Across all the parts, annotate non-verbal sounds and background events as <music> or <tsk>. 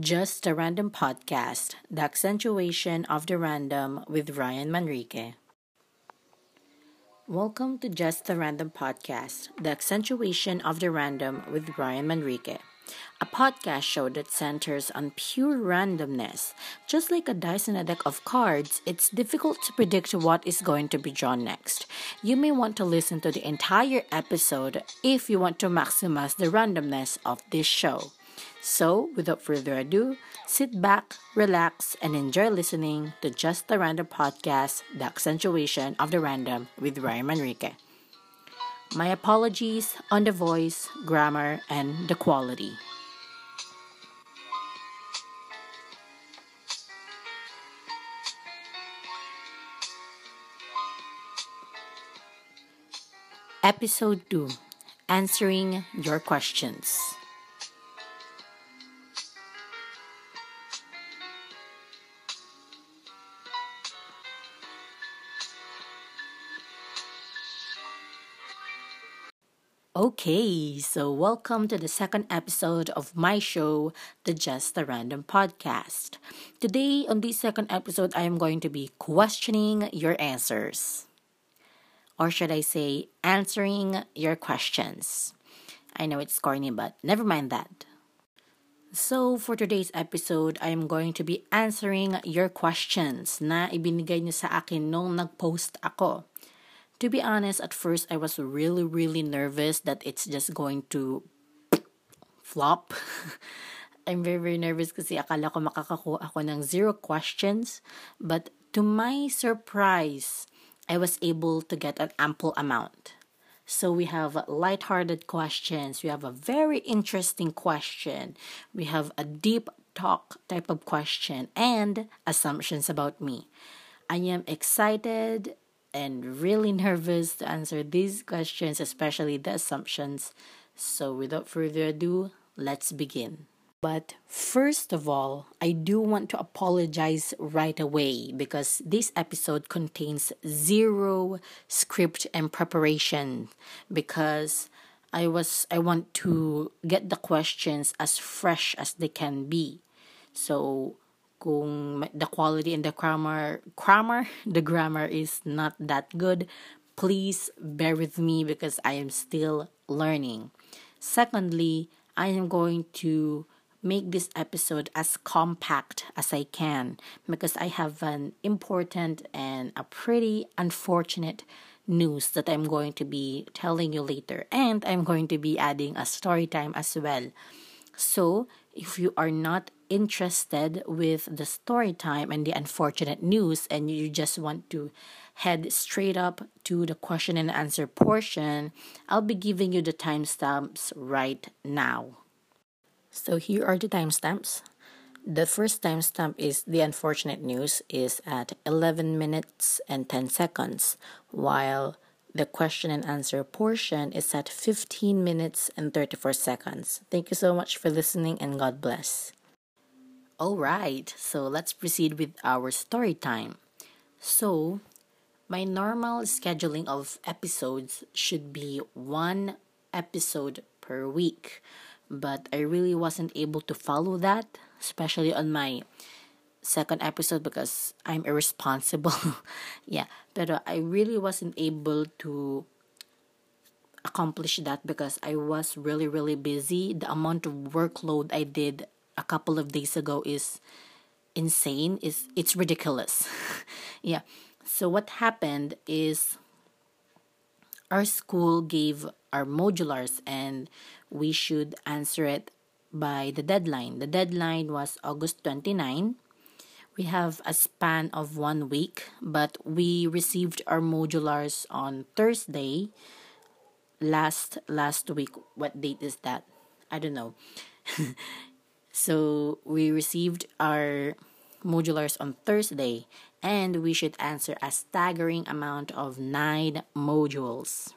Just a Random Podcast, the accentuation of the random with Ryan Manrique. Welcome to Just a Random Podcast, the accentuation of the random with Ryan Manrique. A podcast show that centers on pure randomness. Just like a dice in a deck of cards, it's difficult to predict what is going to be drawn next. You may want to listen to the entire episode if you want to maximize the randomness of this show. So, without further ado, sit back, relax, and enjoy listening to Just the Random Podcast, The Accentuation of the Random with Ryan Manrique. My apologies on the voice, grammar, and the quality. Episode 2 Answering Your Questions. Okay, so welcome to the second episode of my show, the Just a Random Podcast. Today, on this second episode, I am going to be questioning your answers. Or should I say, answering your questions. I know it's corny, but never mind that. So, for today's episode, I am going to be answering your questions na ibinigay niyo sa akin nung nag-post ako. To be honest, at first I was really, really nervous that it's just going to <clears throat> flop. <laughs> I'm very, very nervous kasi akala ko makakakuha ako ng zero questions. But to my surprise, I was able to get an ample amount. So we have light-hearted questions. We have a very interesting question. We have a deep talk type of question and assumptions about me. I am excited and really nervous to answer these questions, especially the assumptions. So, without further ado, let's begin. But first of all, I do want to apologize right away because this episode contains zero script and preparation because I was I want to get the questions as fresh as they can be. So kung the quality and the grammar grammar <laughs> the grammar is not that good. Please bear with me because i am still learning. Secondly i am going to make this episode as compact as i can because i have an important and a pretty unfortunate news that i'm going to be telling you later. And i'm going to be adding a story time as well. So if you are not interested with the story time and the unfortunate news and you just want to head straight up to the question and answer portion, I'll be giving you the timestamps right now. So here are the timestamps. The first timestamp is the unfortunate news is at 11 minutes and 10 seconds, while the question and answer portion is at 15 minutes and 34 seconds. Thank you so much for listening and God bless. All right, so let's proceed with our story time. So, my normal scheduling of episodes should be one episode per week, but I really wasn't able to follow that, especially on my second episode because I'm irresponsible. <laughs> yeah, but I really wasn't able to accomplish that because I was really really busy. The amount of workload I did a couple of days ago is insane is it's ridiculous. <laughs> Yeah. So what happened is our school gave our modulars and we should answer it by the deadline. The deadline was august 29 we have a span of one week but we received our modulars on thursday. Last last week what date is that? I don't know <laughs> So we received our modulars on Thursday and we should answer a staggering amount of 9 modules.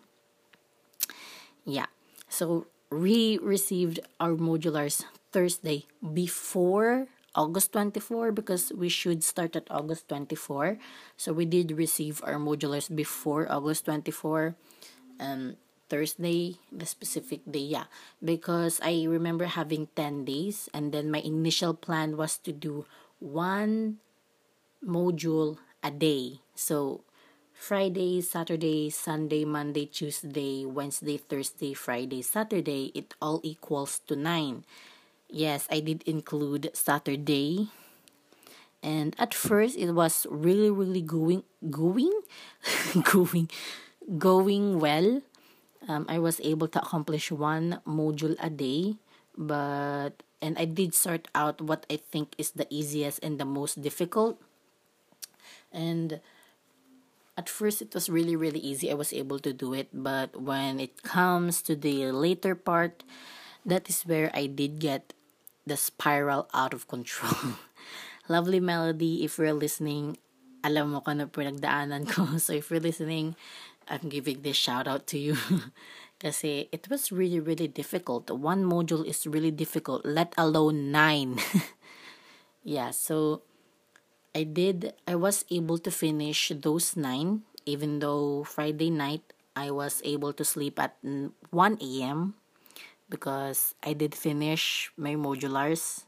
Yeah. So we received our modulars Thursday before August 24 because we should start at August 24. So we did receive our modulars before August 24. Um Thursday, the specific day, yeah. Because I remember having 10 days, and then my initial plan was to do one module a day. So, Friday, Saturday, Sunday, Monday, Tuesday, Wednesday, Thursday, Friday, Saturday, it all equals to 9. Yes, I did include Saturday. And at first it was really really going going <laughs> going going well um, I was able to accomplish one module a day, but and I did sort out what I think is the easiest and the most difficult. And at first it was really really easy. I was able to do it, but when it comes to the later part, that is where I did get the spiral out of control. <laughs> Lovely melody if you're listening, alam mo ka na pinagdaanan ko. <laughs> So if you're listening, I'm giving this shout out to you. <laughs> Kasi it was really, really difficult. One module is really difficult, let alone nine. <laughs> yeah, so I did, I was able to finish those nine, even though Friday night I was able to sleep at 1 a.m. because I did finish my modulars.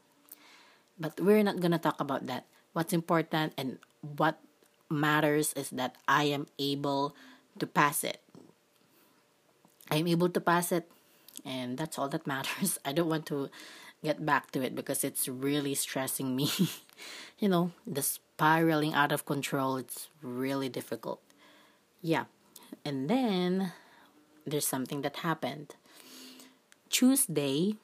But we're not gonna talk about that. What's important and what matters is that I am able to pass it. I'm able to pass it, and that's all that <laughs> matters. I don't want to get back to it because it's really stressing me. <laughs> you know, the spiraling out of control, it's really difficult. Yeah. And then there's something that happened. Tuesday,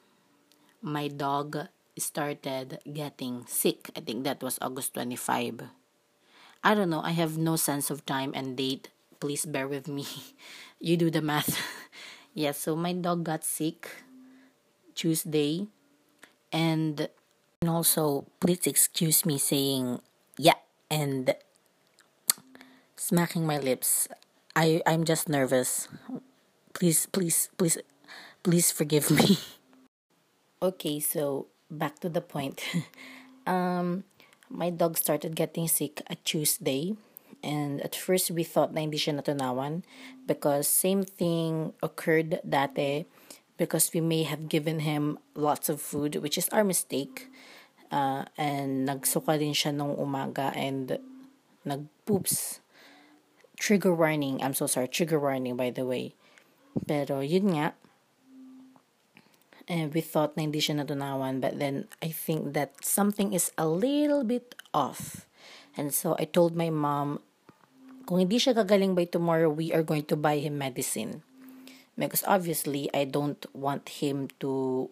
my dog started getting sick. I think that was August 25. I don't know. I have no sense of time and date please bear with me. <laughs> you do the math. <laughs> yeah, so my dog got sick Tuesday and and also please excuse me saying yeah and <tsk> smacking my lips. I I'm just nervous. Please please please please forgive me. <laughs> okay, so back to the point. um my dog started getting sick a Tuesday and at first we thought na hindi siya natunawan because same thing occurred dati because we may have given him lots of food which is our mistake. Uh, and nagsuka din siya nung umaga and nagpoops. Trigger warning. I'm so sorry. Trigger warning by the way. Pero yun nga. And we thought na hindi siya natunawan but then I think that something is a little bit off and so I told my mom, kung hindi siya gagaling by tomorrow, we are going to buy him medicine. Because obviously, I don't want him to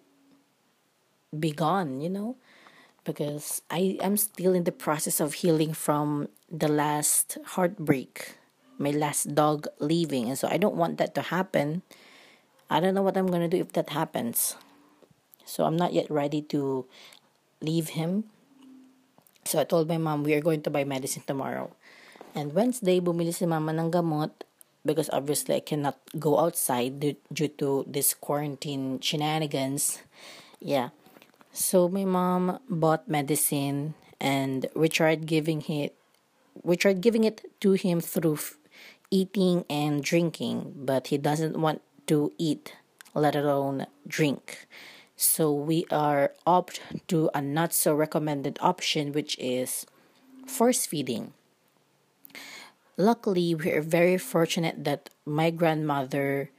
be gone, you know? Because I am still in the process of healing from the last heartbreak, my last dog leaving. And so I don't want that to happen. I don't know what I'm going to do if that happens. So I'm not yet ready to leave him So I told my mom we are going to buy medicine tomorrow. And Wednesday, bumili si mama ng gamot because obviously I cannot go outside due, to this quarantine shenanigans. Yeah. So my mom bought medicine and we tried giving it we tried giving it to him through eating and drinking, but he doesn't want to eat, let alone drink. So we are opt to a not so recommended option, which is force feeding. Luckily, we are very fortunate that my grandmother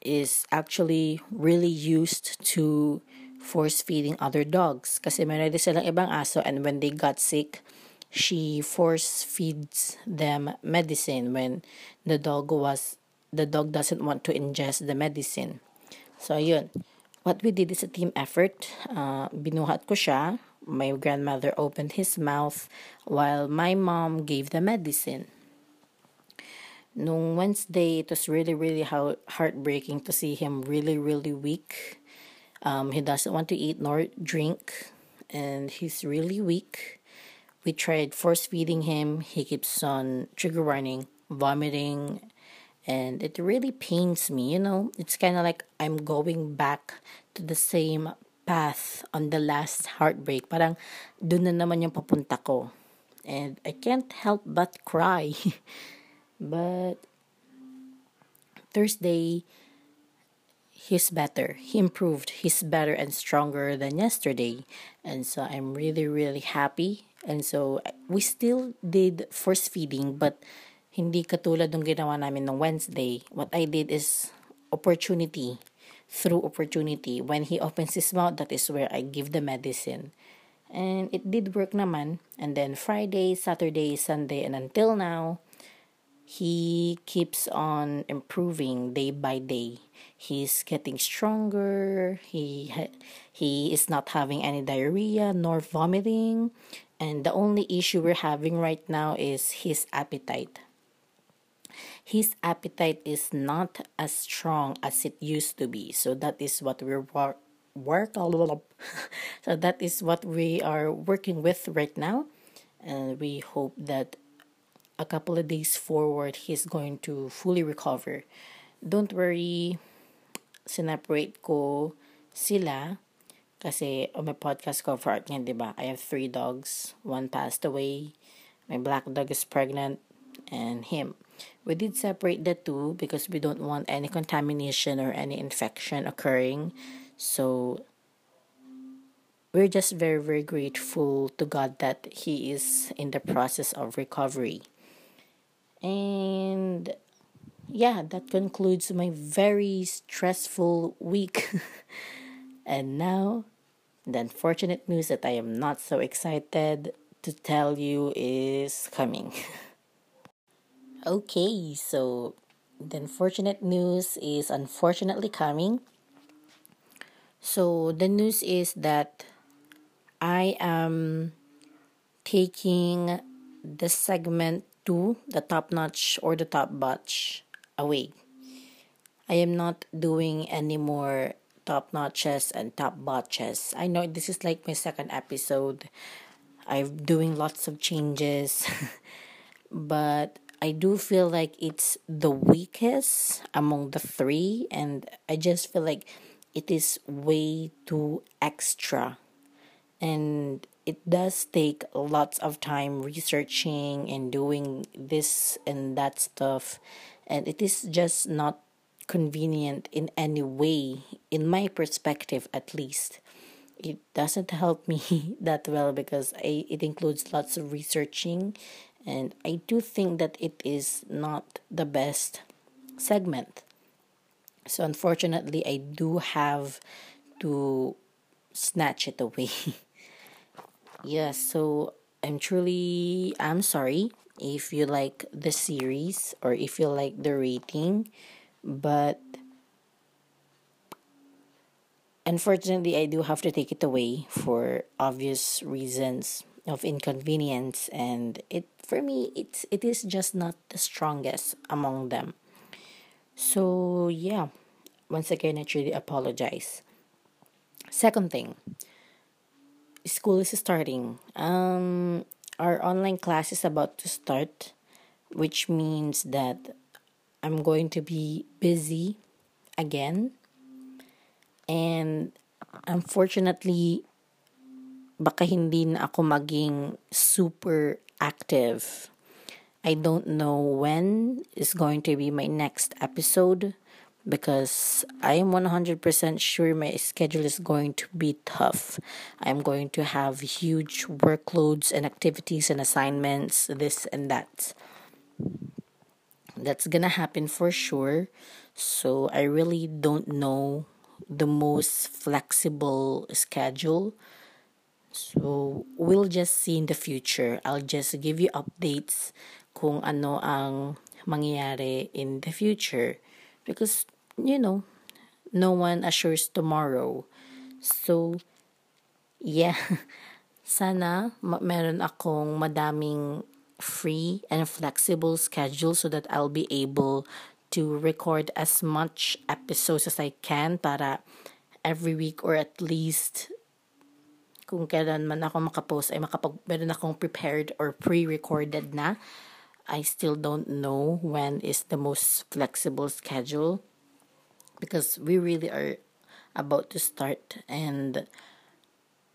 is actually really used to force feeding other dogs. Kasi meron din silang ibang aso and when they got sick, she force feeds them medicine when the dog was the dog doesn't want to ingest the medicine. So yun. What we did is a team effort. Uh, binuhat ko siya. My grandmother opened his mouth while my mom gave the medicine. Nung Wednesday, it was really, really heartbreaking to see him really, really weak. Um, he doesn't want to eat nor drink, and he's really weak. We tried force feeding him. He keeps on trigger warning, vomiting, and it really pains me you know it's kind of like i'm going back to the same path on the last heartbreak parang dun na naman yung papunta ko and i can't help but cry <laughs> but thursday he's better. He improved. He's better and stronger than yesterday. And so I'm really, really happy. And so we still did force feeding, but hindi katulad ng ginawa namin ng Wednesday. What I did is opportunity through opportunity. When he opens his mouth, that is where I give the medicine. And it did work naman. And then Friday, Saturday, Sunday, and until now, he keeps on improving day by day. He's getting stronger. He he is not having any diarrhea nor vomiting, and the only issue we're having right now is his appetite. His appetite is not as strong as it used to be. So that is what we're work work <laughs> so that is what we are working with right now and we hope that a couple of days forward, he's going to fully recover. Don't worry, sineparate ko sila kasi oh, on my podcast cover niyan, di ba? I have three dogs. One passed away. My black dog is pregnant and him. We did separate the two because we don't want any contamination or any infection occurring. So we're just very, very grateful to God that He is in the process of recovery. And yeah, that concludes my very stressful week. <laughs> and now, the unfortunate news that I am not so excited to tell you is coming. <laughs> okay, so the unfortunate news is unfortunately coming. So the news is that I am taking the segment to the top notch or the top botch, away. I am not doing any more top notches and top botches. I know this is like my second episode. I'm doing lots of changes, <laughs> but I do feel like it's the weakest among the three, and I just feel like it is way too extra. And it does take lots of time researching and doing this and that stuff and it is just not convenient in any way in my perspective at least it doesn't help me <laughs> that well because I, it includes lots of researching and i do think that it is not the best segment. So unfortunately i do have to snatch it away. <laughs> Yeah, so I'm truly I'm sorry if you like the series or if you like the rating, but unfortunately I do have to take it away for obvious reasons of inconvenience and it for me it's it is just not the strongest among them. So yeah, once again I truly apologize. Second thing, school is starting. Um, our online class is about to start, which means that I'm going to be busy again. And unfortunately, baka hindi na ako maging super active. I don't know when is going to be my next episode because I am 100% sure my schedule is going to be tough. I'm going to have huge workloads and activities and assignments, this and that. That's gonna happen for sure. So I really don't know the most flexible schedule. So we'll just see in the future. I'll just give you updates kung ano ang mangyayari in the future. Because you know no one assures tomorrow. So yeah. <laughs> Sana meron akong madaming free and flexible schedule so that I'll be able to record as much episodes as I can para every week or at least kung kailan man ako makapost ay makapag meron akong prepared or pre-recorded na I still don't know when is the most flexible schedule because we really are about to start and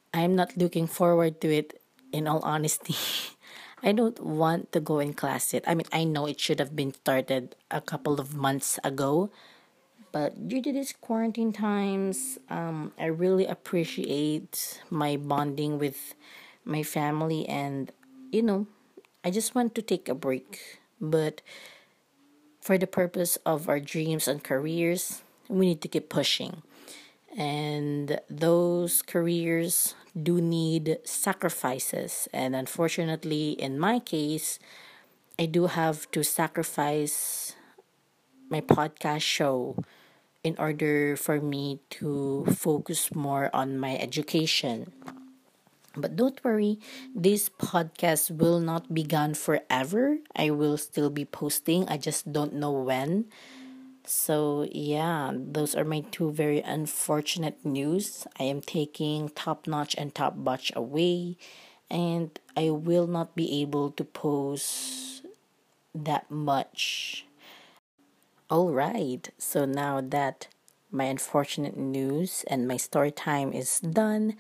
I'm not looking forward to it in all honesty. <laughs> I don't want to go in class yet. I mean, I know it should have been started a couple of months ago, But due to these quarantine times, um, I really appreciate my bonding with my family, and you know, I just want to take a break. But for the purpose of our dreams and careers, we need to keep pushing. And those careers do need sacrifices. And unfortunately, in my case, I do have to sacrifice my podcast show in order for me to focus more on my education. But don't worry, this podcast will not be gone forever. I will still be posting. I just don't know when. So, yeah, those are my two very unfortunate news. I am taking Top Notch and Top Botch away, and I will not be able to post that much. All right, so now that my unfortunate news and my story time is done,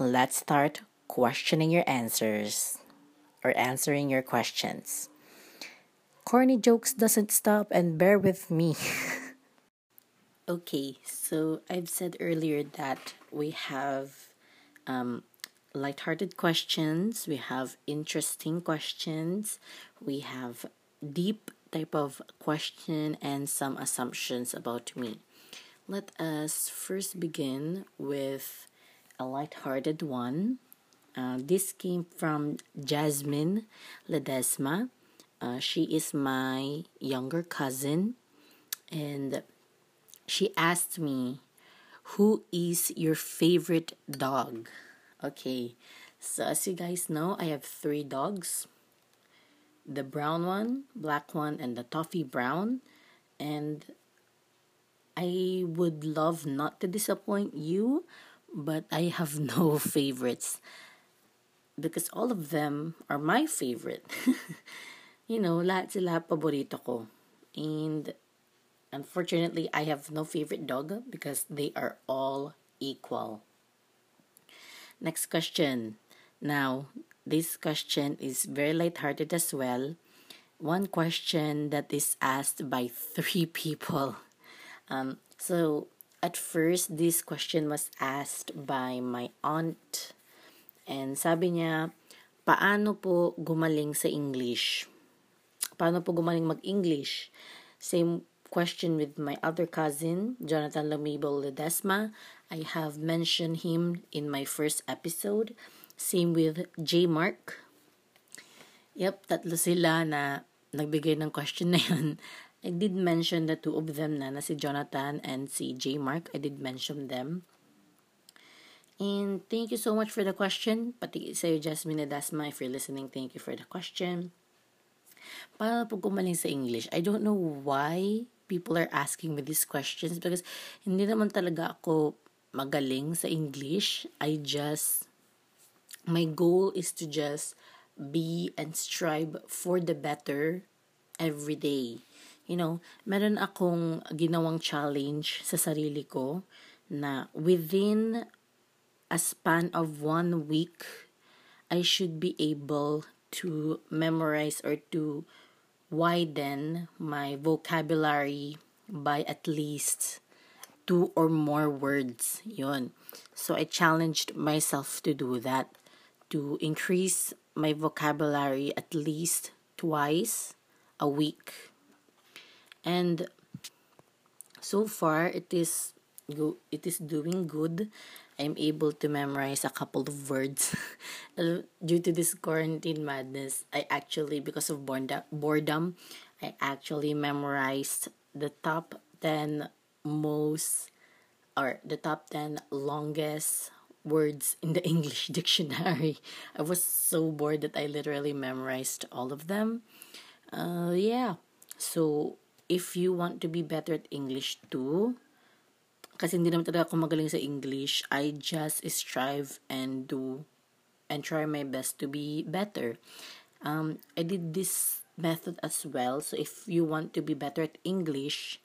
let's start questioning your answers or answering your questions. Corny jokes doesn't stop and bear with me. <laughs> okay, so I've said earlier that we have um, lighthearted questions, we have interesting questions, we have deep type of question and some assumptions about me. Let us first begin with a lighthearted one. Uh, this came from Jasmine Ledesma. Uh, she is my younger cousin, and she asked me, Who is your favorite dog? Okay, so as you guys know, I have three dogs the brown one, black one, and the toffee brown. And I would love not to disappoint you, but I have <laughs> no favorites because all of them are my favorite. <laughs> you know, lahat sila paborito ko. And unfortunately, I have no favorite dog because they are all equal. Next question. Now, this question is very lighthearted as well. One question that is asked by three <laughs> people um, so at first, this question was asked by my aunt. And sabi niya, paano po gumaling sa English? Paano po gumaling mag-English? Same question with my other cousin, Jonathan Lamibol Ledesma. I have mentioned him in my first episode. Same with J. Mark. Yep, tatlo sila na nagbigay ng question na yun. <laughs> I did mention the two of them na, na si Jonathan and si J. Mark. I did mention them. And thank you so much for the question. Pati sa'yo, Jasmine Dasma, if you're listening, thank you for the question. Paano po gumaling sa English? I don't know why people are asking me these questions because hindi naman talaga ako magaling sa English. I just, my goal is to just be and strive for the better every day you know, meron akong ginawang challenge sa sarili ko na within a span of one week, I should be able to memorize or to widen my vocabulary by at least two or more words. Yun. So I challenged myself to do that, to increase my vocabulary at least twice a week. And so far it is go it is doing good. I'm able to memorize a couple of words. <laughs> Uh, due to this quarantine madness i actually because of boredom i actually memorized the top 10 most or the top 10 longest words in the <laughs> english dictionary i was so bored that i literally memorized all of them uh yeah so if you want to be better at English too, kasi hindi naman talaga ako magaling sa English, I just strive and do and try my best to be better. Um, I did this method as well. So if you want to be better at English,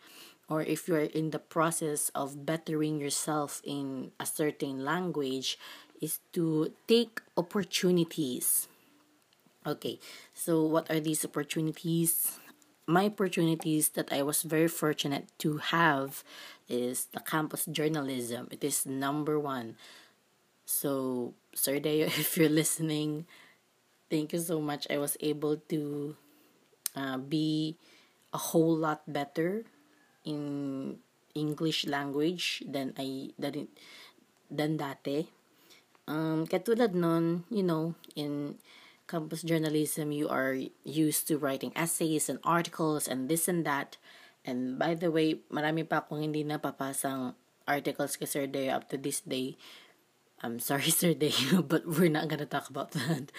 or if you're in the process of bettering yourself in a certain language, is to take opportunities. Okay, so what are these opportunities? my opportunities that I was very fortunate to have is the campus journalism. It is number one. So, Sir <laughs> if you're listening, thank you so much. I was able to uh, be a whole lot better in English language than I than than dati. Um, katulad nun, you know, in campus journalism, you are used to writing essays and articles and this and that. And by the way, marami pa akong hindi napapasang articles kay Sir Deo up to this day. I'm <laughs> sorry, Sir Deo, but we're not gonna talk about that.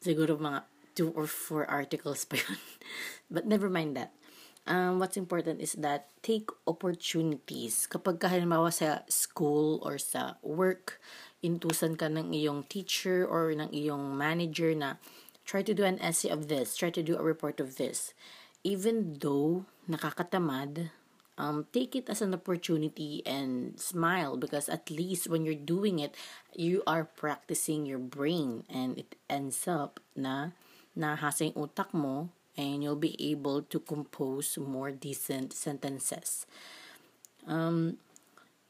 Siguro mga two or four articles pa yun. <laughs> but never mind that. Um, what's important is that take opportunities. Kapag halimbawa sa school or sa work, intusan ka ng iyong teacher or ng iyong manager na try to do an essay of this, try to do a report of this. Even though nakakatamad, um, take it as an opportunity and smile because at least when you're doing it, you are practicing your brain and it ends up na nahasa yung utak mo and you'll be able to compose more decent sentences. Um,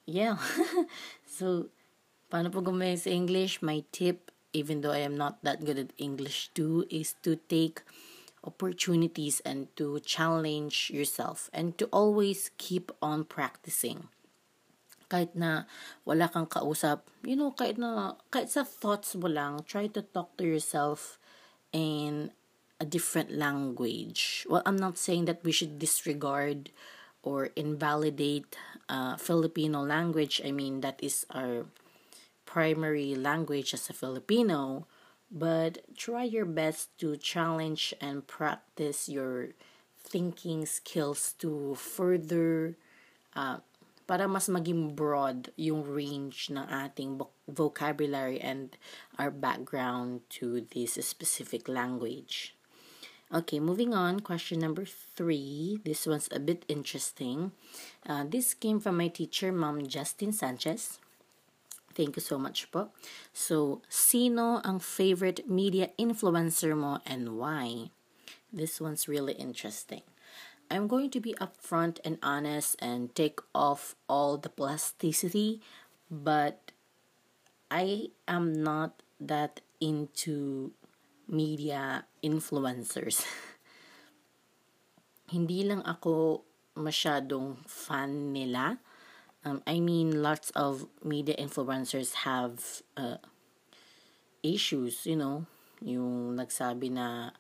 yeah. <laughs> so, paano po gumaya sa English? My tip, even though I am not that good at English too, is to take opportunities and to challenge yourself and to always keep on practicing. Kahit na wala kang kausap, you know, kahit na, kahit sa thoughts mo lang, try to talk to yourself in a different language. Well, I'm not saying that we should disregard or invalidate uh, Filipino language. I mean, that is our primary language as a Filipino. But try your best to challenge and practice your thinking skills to further uh, para mas maging broad yung range ng ating vocabulary and our background to this specific language. Okay, moving on. Question number three. This one's a bit interesting. Uh, this came from my teacher, Mom Justin Sanchez. Thank you so much po. So, sino ang favorite media influencer mo and why? This one's really interesting. I'm going to be upfront and honest and take off all the plasticity, but I am not that into media influencers. <laughs> Hindi lang ako masyadong fan nila. Um, I mean, lots of media influencers have uh, issues, you know, yung nagsabi na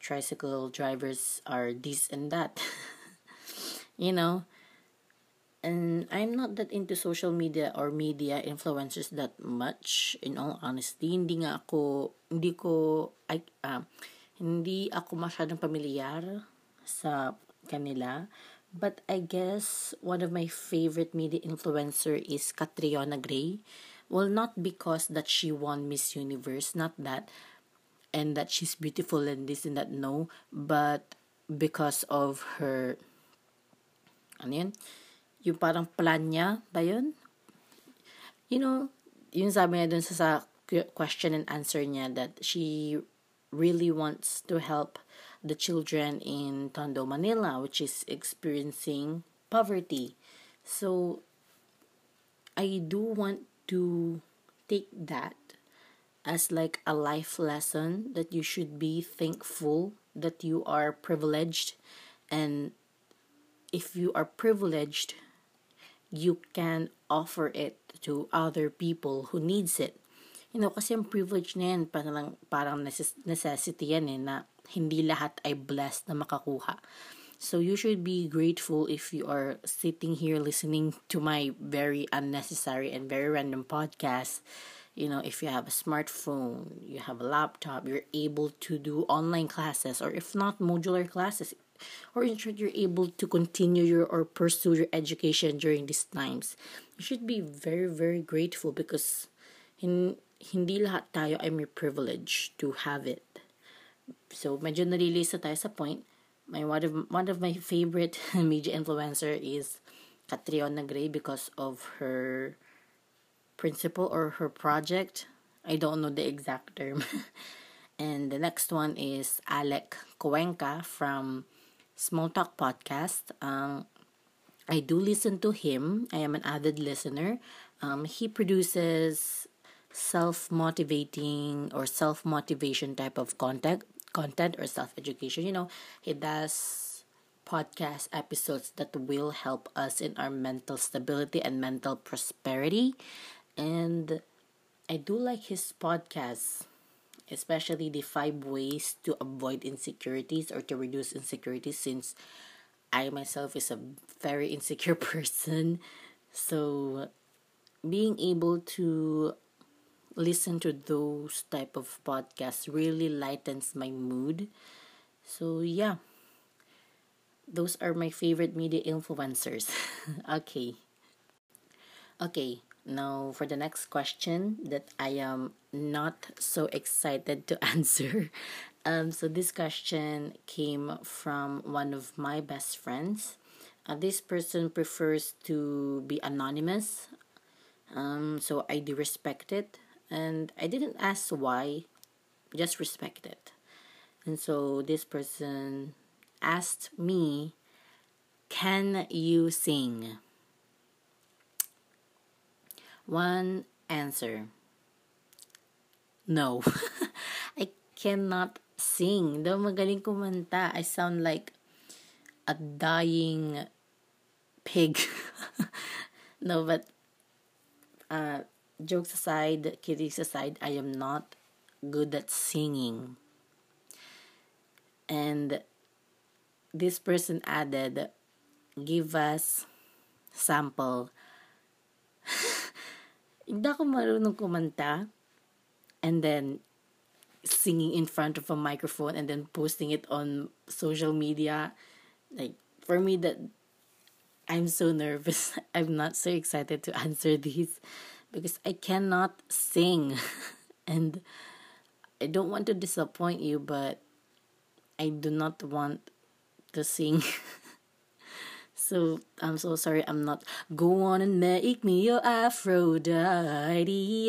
tricycle drivers are this and that. <laughs> you know, and I'm not that into social media or media influencers that much in all honesty. Hindi nga ako hindi ko I, uh, hindi ako masyadong pamilyar sa kanila. But I guess one of my favorite media influencer is Catriona Gray. Well not because that she won Miss Universe not that and that she's beautiful and this and that no but because of her ano yun yung parang plan niya ba yun? You know, yung sabi niya dun sa, sa question and answer niya that she really wants to help the children in Tondo, Manila, which is experiencing poverty. So, I do want to take that as like a life lesson that you should be thankful that you are privileged and if you are privileged you can offer it to other people who needs it. You know, kasi ang privilege na yan, parang, parang necessity yan eh, na hindi lahat ay blessed na makakuha. So you should be grateful if you are sitting here listening to my very unnecessary and very random podcast. You know, if you have a smartphone, you have a laptop, you're able to do online classes or if not modular classes, or short, you're able to continue your or pursue your education during these times. You should be very, very grateful because hin, hindi lahat tayo ay may privilege to have it. So, medyo nalilisa tayo sa point. My, one, of, one of my favorite <laughs> media influencer is Catriona Gray because of her principle or her project. I don't know the exact term. <laughs> and the next one is Alec Cuenca from Small Talk Podcast. Um, I do listen to him. I am an avid listener. Um, he produces self motivating or self motivation type of content, content or self education. You know, he does podcast episodes that will help us in our mental stability and mental prosperity. And I do like his podcast, especially the five ways to avoid insecurities or to reduce insecurities since I myself is a very <laughs> insecure person. So being able to listen to those type of podcasts really lightens my mood. So yeah. Those are my favorite media influencers. <laughs> okay. Okay, now for the next question that I am not so excited to <laughs> answer. Um, so this question came from one of my best friends. Uh, this person prefers to be anonymous. Um, so I do respect it. And I didn't ask why, just respect it. And so this person asked me, Can you sing? One answer No. <laughs> I cannot sing. Though magaling kumanta, I sound like a dying pig. <laughs> no, but uh, jokes aside, kiddings aside, I am not good at singing. And this person added, give us sample. Hindi ako marunong kumanta. And then, singing in front of a microphone and then posting it on social media. Like, for me, that I'm so nervous. <laughs> I'm not so excited to answer <laughs> these because I cannot sing. <laughs> and I don't want to disappoint you, but I do not want to sing. So I'm so sorry. I'm not. Go on and make me your Aphrodite.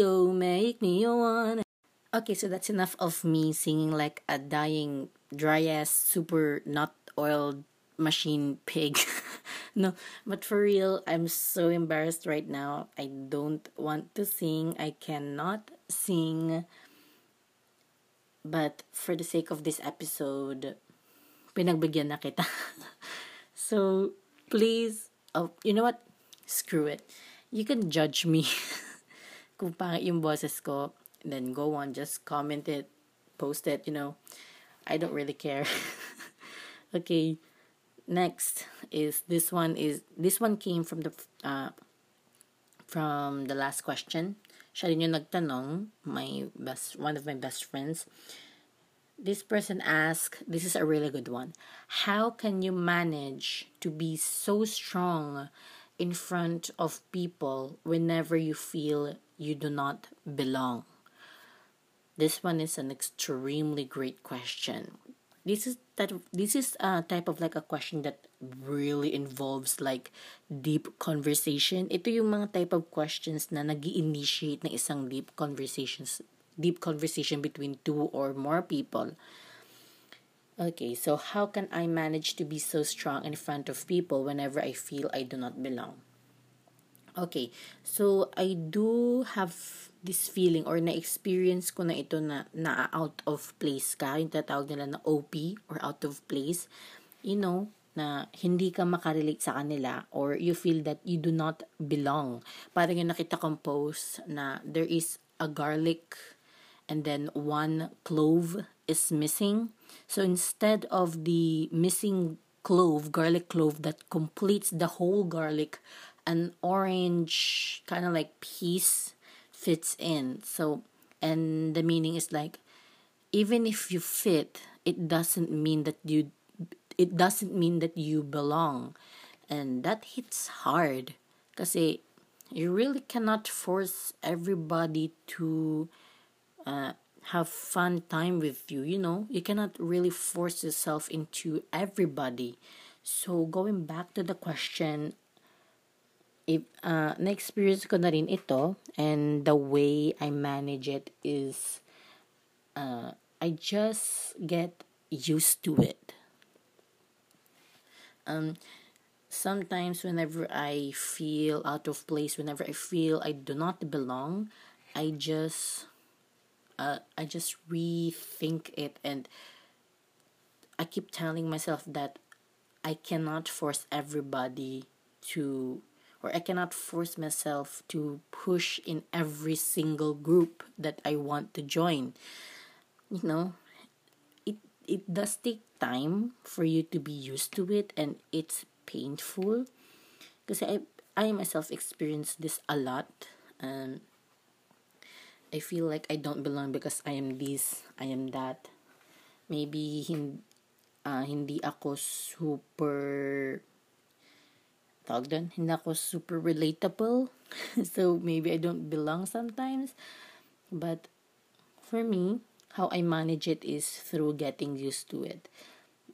Oh, make me your one. Okay, so that's enough of me singing like a dying, dry ass, super not oiled machine pig. <laughs> no, but for real, I'm so embarrassed right now. I don't want to sing. I cannot sing. But for the sake of this episode, pinagbigyan na kita. <laughs> so, please, oh, you know what? Screw it. You can judge me <laughs> kung pangit yung boses ko. Then go on, just comment it, post it, you know. I don't really care. <laughs> okay. next is this one is this one came from the uh, from the last question. Siya rin yung nagtanong, my best one of my best friends. This person asked, this is a really good one. How can you manage to be so strong in front of people whenever you feel you do not belong? This one is an extremely great question this is that this is a type of like a question that really involves like deep conversation. Ito yung mga type of questions na nag initiate ng isang deep conversations deep conversation between two or more people. Okay, so how can I manage to be so strong in front of people whenever I feel I do not belong? Okay, so I do have this feeling or na-experience ko na ito na, na out of place ka, yung tatawag nila na OP or out of place, you know, na hindi ka makarelate sa kanila or you feel that you do not belong. Parang yung nakita kong post na there is a garlic and then one clove is missing. So instead of the missing clove, garlic clove that completes the whole garlic, an orange kind of like piece fits in. So, and the meaning is like, even if you fit, it doesn't mean that you, it doesn't mean that you belong. And that hits hard. because you really cannot force everybody to uh, have fun time with you you know you cannot really force yourself into everybody so going back to the question if, uh, na-experience ko na rin ito and the way I manage it is uh, I just get used to it. Um, sometimes whenever I feel out of place, whenever I feel I do not belong, I just uh, I just rethink it and I keep telling myself that I cannot force everybody to or I cannot force myself to push in every single group that I want to join. You know, it it does take time for you to be used to it and it's painful because I I myself experienced this a lot and I feel like I don't belong because I am this, I am that. Maybe hin, uh, hindi ako super tawag doon, hindi ako super relatable. <laughs> so maybe I don't belong sometimes. But for me, how I manage it is through getting used to it.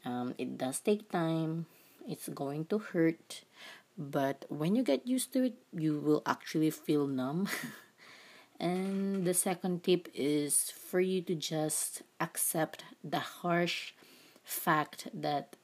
Um, it does take time. It's going to hurt. But when you get used to it, you will actually feel numb. <laughs> and the second tip is for you to just accept the harsh fact that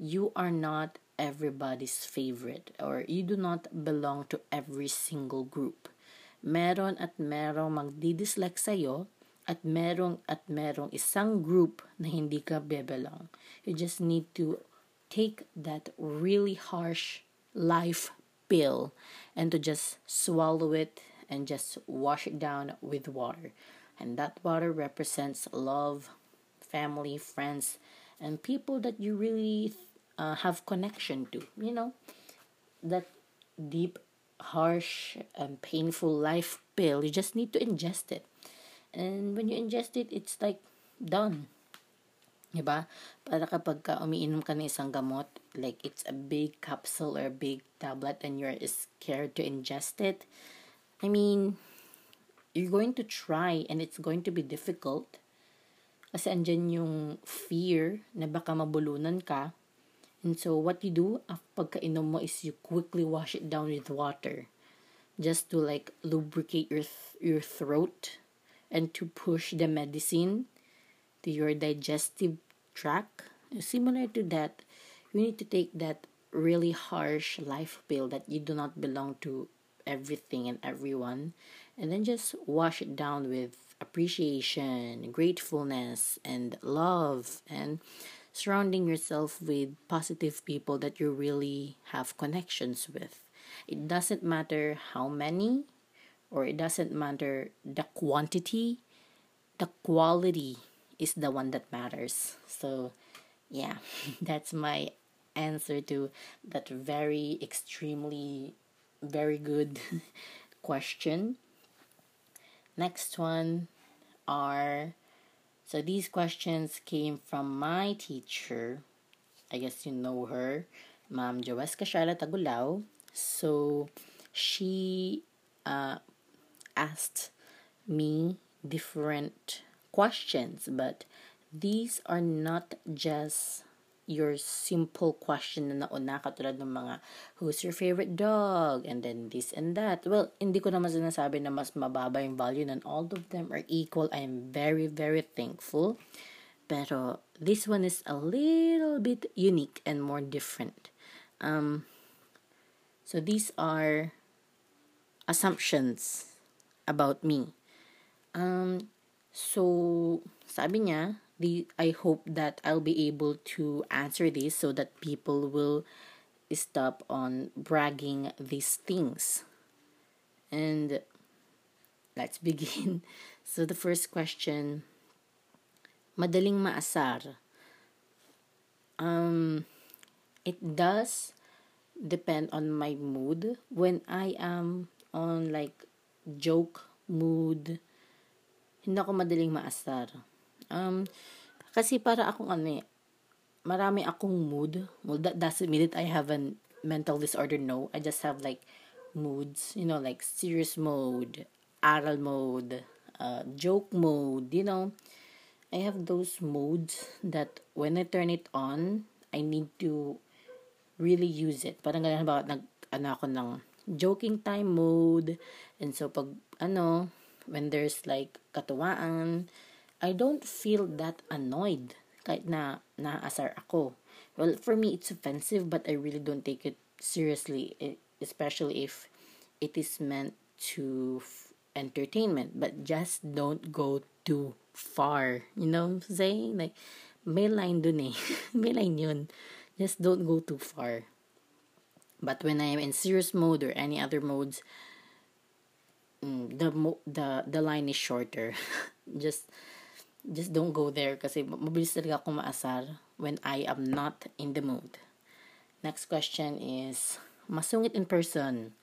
you are not everybody's favorite or you do not belong to every single group. Meron at merong magdidislike sa'yo at merong at merong isang group na hindi ka bebelong. You just need to take that really harsh life pill and to just swallow it and just wash it down with water. And that water represents love, family, friends, and people that you really uh, have connection to you know that deep harsh and painful life pill you just need to ingest it and when you ingest it it's like done Diba? Para kapag ka umiinom ka ng isang gamot, like it's a big capsule or a big tablet and you're scared to ingest it, I mean, you're going to try and it's going to be difficult. Kasi andyan yung fear na baka mabulunan ka. And so what you do pagkainom mo is you quickly wash it down with water just to like lubricate your th- your throat and to push the medicine to your digestive tract. Similar to that, you need to take that really harsh life pill that you do not belong to everything and everyone and then just wash it down with appreciation, gratefulness, and love, and surrounding yourself with positive people that you really have connections with. It doesn't matter how many, or it doesn't matter the quantity, the quality is the one that matters. So, yeah, <laughs> that's my answer to that very extremely very good <laughs> question. Next one are so these questions came from my teacher. I guess you know her, Ma'am Joeska Shala Tagulao. So she uh, asked me different questions, but these are not just your simple question na nauna katulad ng mga who's your favorite dog and then this and that. Well, hindi ko naman sinasabi na mas mababa yung value and all of them are equal. I am very very thankful. Pero this one is a little bit unique and more different. Um so these are assumptions about me. Um so sabi niya the I hope that I'll be able to answer this so that people will stop on bragging these things. And let's begin. <laughs> So the first question, madaling maasar. Um it does depend on my mood when I am on like joke mood hindi ako madaling maasar Um, kasi para akong ano eh, marami akong mood. Well, that doesn't mean that I have a mental disorder. No, I just have like moods, you know, like serious mode, aral mode, uh, joke mode, you know. I have those modes that when I turn it on, I need to really use it. Parang ganun ba, nag, ano ako ng joking time mode. And so, pag, ano, when there's like katuwaan, I don't feel that annoyed kahit na naasar ako. well for me it's offensive but i really don't take it seriously especially if it is meant to f- entertainment but just don't go too far. You know what i'm saying? Like may line dun eh. <laughs> May line yun. Just don't go too far. But when i am in serious mode or any other modes mm, the the the line is shorter. <laughs> Just just don't go there kasi mabilis talaga ako maasar when I am not in the mood. Next question is, masungit in person.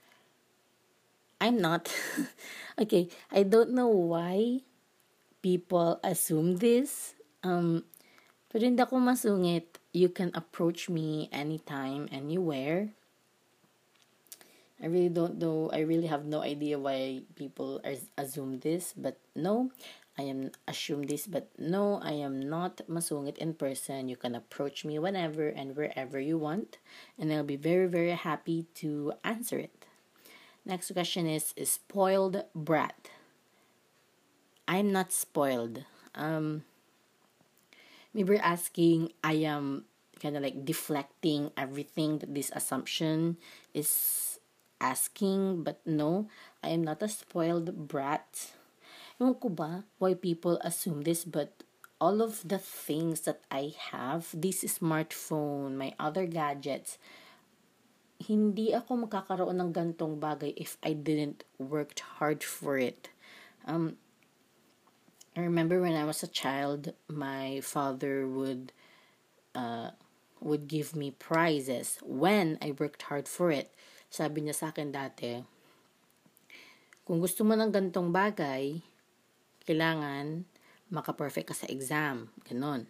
I'm not. <laughs> okay, I don't know why people assume this. Um, pero hindi ako masungit. You can approach me anytime, anywhere. I really don't know. I really have no idea why people assume this, but no, I am assume this, but no, I am not masungit in person. You can approach me whenever and wherever you want, and I'll be very, very happy to answer it. Next question is, spoiled brat. I'm not spoiled. Um, maybe asking, I am kind of like deflecting everything that this assumption is asking, but no, I am not a spoiled brat. Ewan ko ba why people assume this, but all of the things that I have, this smartphone, my other gadgets, hindi ako makakaroon ng gantong bagay if I didn't worked hard for it. Um, I remember when I was a child, my father would uh, would give me prizes when I worked hard for it. Sabi niya sa akin dati, kung gusto mo ng gantong bagay, kailangan maka-perfect ka sa exam. Ganon.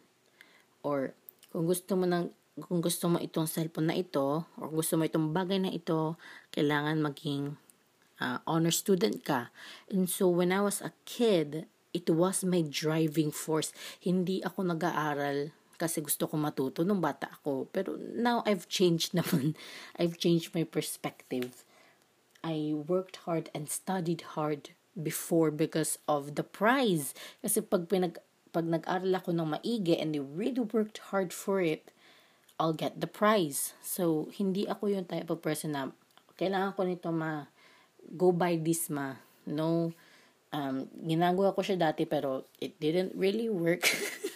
Or, kung gusto mo ng kung gusto mo itong cellphone na ito, or gusto mo itong bagay na ito, kailangan maging uh, honor student ka. And so, when I was a kid, it was my driving force. Hindi ako nag-aaral kasi gusto ko matuto nung bata ako. Pero now, I've changed <laughs> naman. I've changed my perspective. I worked hard and studied hard before because of the prize. Kasi pag pinag pag nag-aral ako ng maigi and I really worked hard for it, I'll get the prize. So, hindi ako yung type of person na kailangan ko nito ma go by this ma. No, um, ginagawa ko siya dati pero it didn't really work.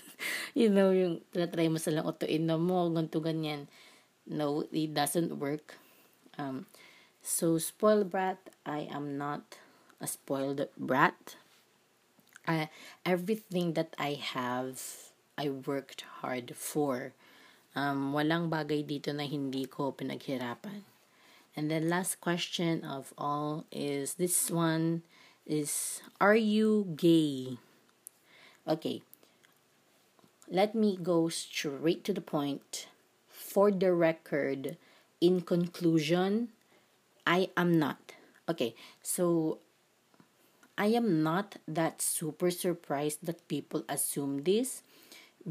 <laughs> you know, yung try mo salang utuin na mo, ganito ganyan. No, it doesn't work. Um, so, spoil brat, I am not a spoiled brat. Everything that I have, I worked hard for. Um, walang bagay dito na hindi ko pinaghirapan. And the last question of all is this one is Are you gay? Okay. Let me go straight to the point. For the record, in conclusion, I am not. Okay, so I am not that super surprised that people assume this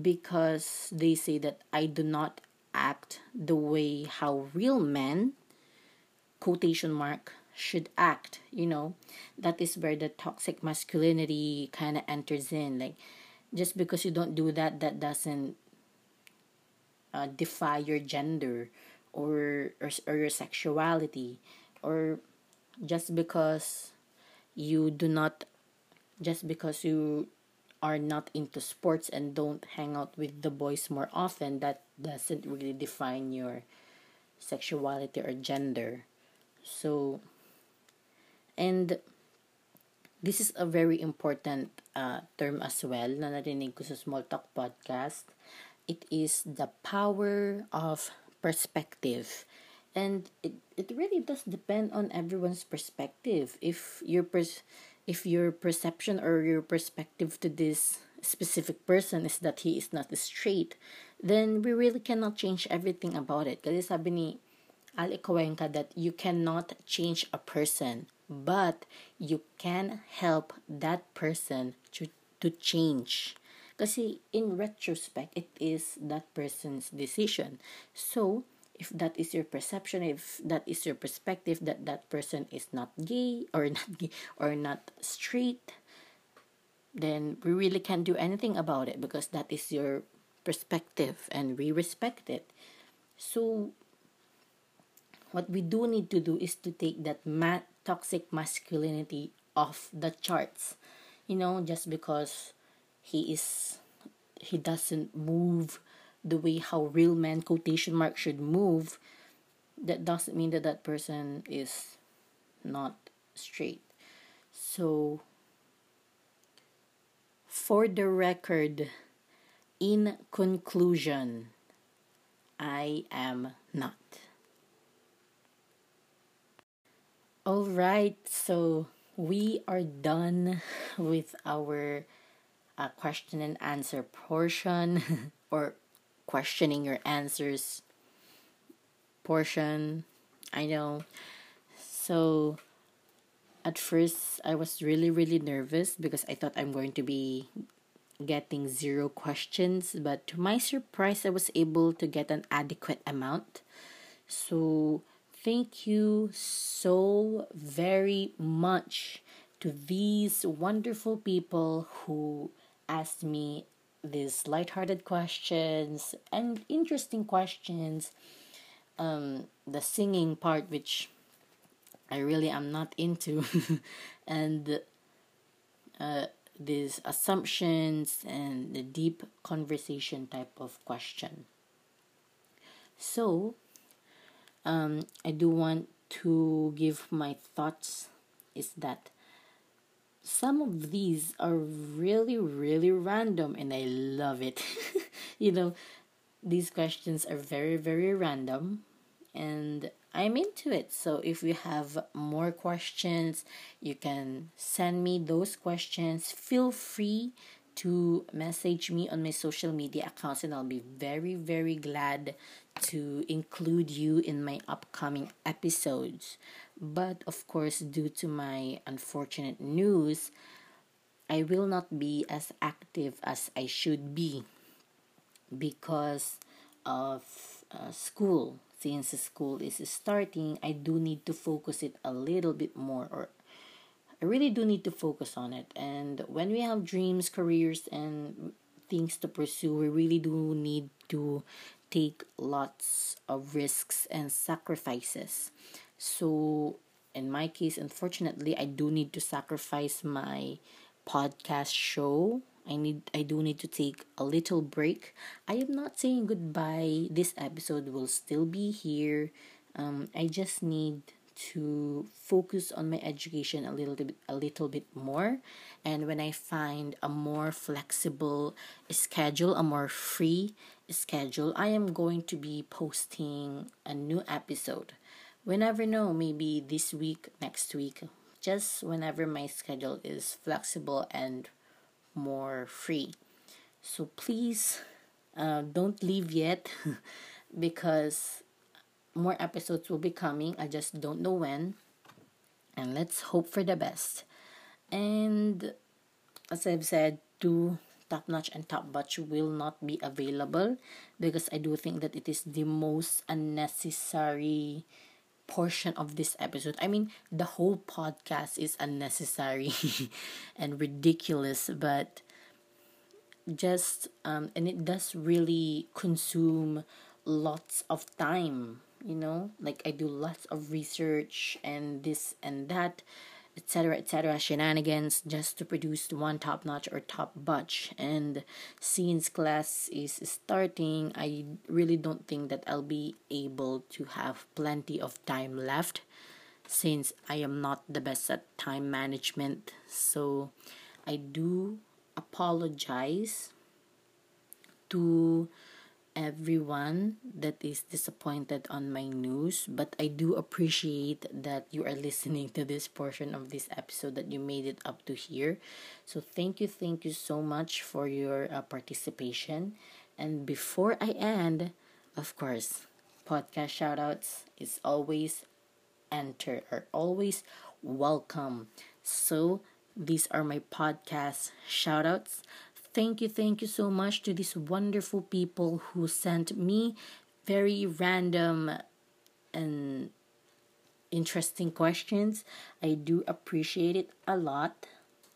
because they say that I do not act the way how real men quotation mark should act you know? That is where the toxic masculinity kind of enters in like just because you don't do that that doesn't uh, defy your gender or, or or your sexuality or just because you do not just because you are not into sports and don't hang out with the boys more often that doesn't really define your sexuality or gender so and this is a very important uh, term as well na narinig ko sa Small Talk podcast. It is the power of perspective and it, it really does depend on everyone's perspective. If your pers- if your perception or your perspective to this specific person is that he is not straight then we really cannot change everything about it. Kasi sabi ni Ali that you cannot change a person but you can help that person to to change. Kasi in retrospect it is that person's decision. So if that is your perception if that is your perspective that that person is not gay or <laughs> not gay or not straight then we really can't do anything about it because that is your perspective and we respect it. So, what we do need to do is to take that ma- toxic masculinity off the charts. You know, just because he is he doesn't move the way how real men quotation mark should move that doesn't mean that that person is not straight. So for the record in conclusion i am not. All right so we are done <laughs> with our uh, question and answer portion <laughs> or questioning your answers portion. I know. So at first I was really really nervous because I thought I'm going to be getting zero questions, but to my surprise I was able to get an adequate amount. So thank you so very much to these wonderful people who asked me these light-hearted questions and interesting questions. Um the singing part which i really am not into. <laughs> And uh these assumptions and the deep conversation type of question. So um i do want to give my thoughts is that some of these are really, really random and I love it. <laughs> you know, these questions are very, very random and I'm into it. So if you have more questions, you can send me those questions. Feel free to message me on my social media accounts and I'll be very, very glad to include you in my upcoming episodes. But of course, due to my unfortunate news, I will not be as active as I should be because of uh, school. Since school is starting, I do need to focus it a little bit more, or I really do need to focus on it. And when we have dreams, careers, and things to pursue, we really do need to take lots of risks and sacrifices. So, in my case, unfortunately, I do need to sacrifice my podcast show. I need I do need to take a little break. I am not saying goodbye. This episode will still be here. Um, I just need to focus on my education a little bit a little bit more and when i find a more flexible schedule a more free schedule i am going to be posting a new episode we never know maybe this week next week just whenever my schedule is flexible and more free so please uh, don't leave yet <laughs> because more episodes will be coming. I just don't know when. And let's hope for the best. And as I've said, two top notch and top batch will not be available because I do think that it is the most unnecessary portion of this episode. I mean, the whole podcast is unnecessary <laughs> and ridiculous, but just um and it does really consume lots of time you know like i do lots of research and this and that etc etc shenanigans just to produce one top notch or top butch. and since class is starting i really don't think that i'll be able to have plenty of time left since i am not the best at time management so i do apologize to everyone that is disappointed on my news, but I do appreciate that you are listening to this portion of this episode that you made it up to here. So thank you, thank you so much for your uh, participation. And before I end, of course, podcast shoutouts is always enter or always welcome. So these are my podcast shoutouts. Thank you, thank you so much to these wonderful people who sent me very random and interesting questions. I do appreciate it a lot.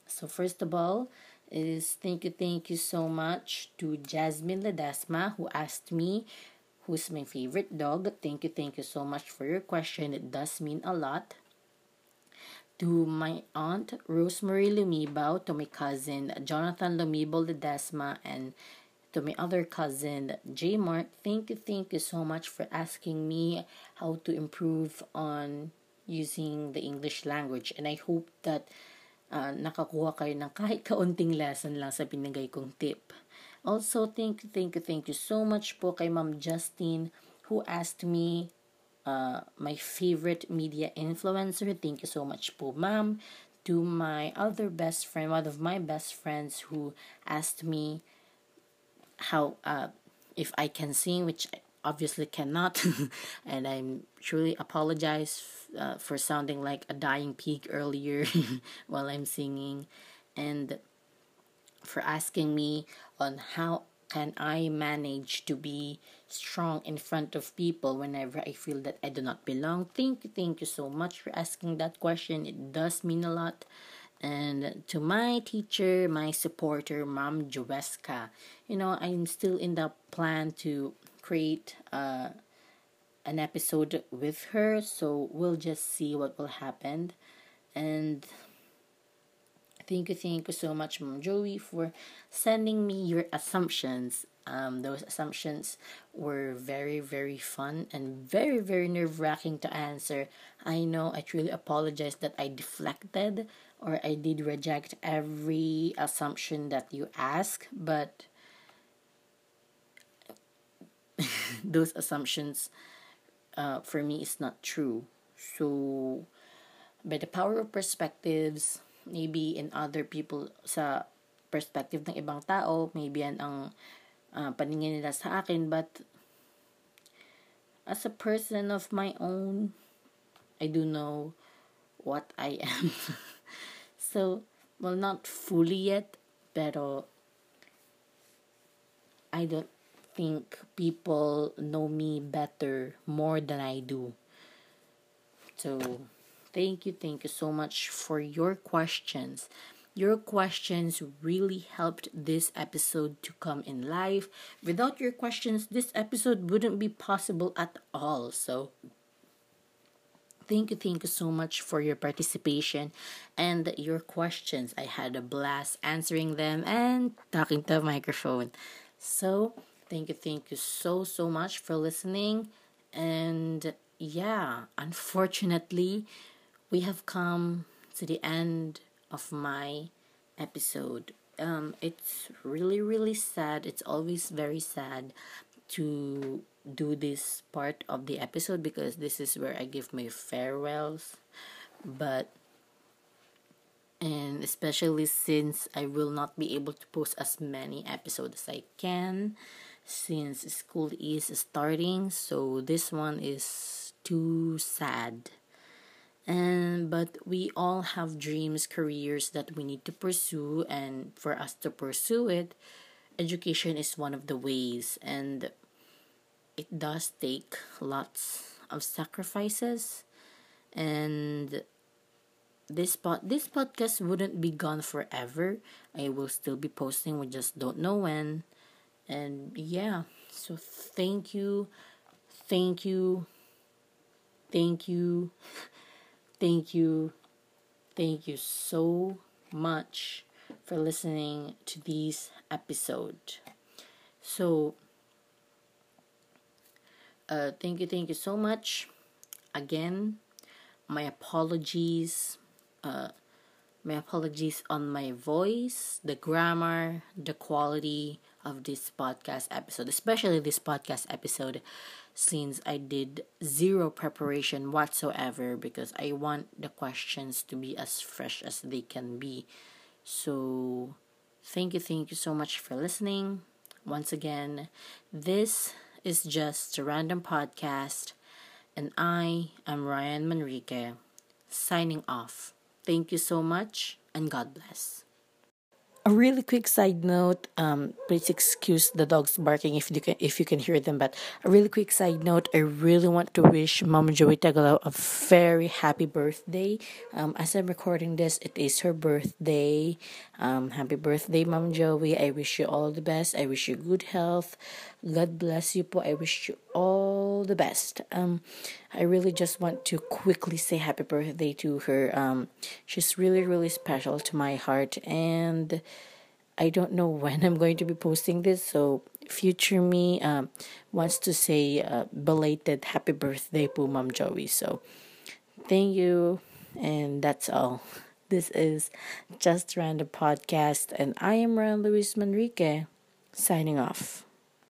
So, first of all, is thank you, thank you so much to Jasmine Ledesma who asked me who's my favorite dog. Thank you, thank you so much for your question. It does mean a lot. To my aunt Rosemary Lumibao, to my cousin Jonathan Lumibo Ledesma, and to my other cousin J Mark, thank you, thank you so much for asking me how to improve on using the English language. And I hope that uh, nakakuha kayo ng kahit kaunting lesson lang sa binigay kong tip. Also, thank you, thank you, thank you so much po kay Ma'am Justine who asked me uh, my favorite media influencer. Thank you so much po, ma'am. To my other best friend, one of my best friends who asked me how uh, if I can sing, which I obviously cannot, <laughs> and I'm truly apologize uh, for sounding like a dying pig earlier <laughs> while I'm singing, and for asking me on how can I manage to be strong in front of people whenever I feel that I do not belong? Thank you, thank you so much for asking that question. It does mean a lot. And to my teacher, my supporter, Mom Joeska, you know, I'm still in the plan to create uh, an episode with her, so we'll just see what will happen. And Thank you, thank you so much, Mom Joey, for sending me your assumptions. Um, those assumptions were very, very fun and very, very nerve wracking to answer. I know I truly apologize that I deflected or I did reject every assumption that you ask, but <laughs> those assumptions uh, for me is not true. So, by the power of perspectives, maybe in other people sa perspective ng ibang tao, maybe yan ang uh, paningin nila sa akin, but as a person of my own, I do know what I am. <laughs> so, well, not fully yet, pero I don't think people know me better more than I do. So, Thank you, thank you so much for your questions. Your questions really helped this episode to come in live. Without your questions, this episode wouldn't be possible at all. So, thank you, thank you so much for your participation and your questions. I had a blast answering them and talking to the microphone. So, thank you, thank you so, so much for listening. And yeah, unfortunately, we have come to the end of my episode. Um, it's really, really sad. It's always very sad to do this part of the episode because this is where I give my farewells. But, and especially since I will not be able to post as many episodes as I can since school is starting, so this one is too sad and but we all have dreams careers that we need to pursue and for us to pursue it education is one of the ways. And it does take lots of sacrifices. And this pod this podcast wouldn't be gone forever. I will still be posting we just don't know when. And yeah so thank you thank you thank you <laughs> Thank you. Thank you so much for listening to this episode. So, uh, thank you, thank you so much. Again, my apologies. Uh, my apologies on my voice, the grammar, the quality of this podcast episode, especially this podcast episode since I did zero preparation whatsoever because I want the questions to be as fresh as they can be. So, thank you, thank you so much for listening. Once again, this is just a random podcast, and I am Ryan Manrique, signing off. Thank you so much, and God bless. A really quick side note um please excuse the dogs barking if you can if you can hear them but a really quick side note i really want to wish mom joey tagalaw a very happy birthday. Um as i'm recording this it is her birthday. Um happy birthday mom joey. I wish you all the best. I wish you good health. God bless you po. I wish you all the best um i really just want to quickly say happy birthday to her um she's really really special to my heart and I don't know <laughs> when I'm going to be posting this, so future me um, wants to say uh, belated happy birthday po Mom Joey. So thank you, and that's all. <laughs> This is Just Random Podcast, and I am Ron Luis Manrique, signing off.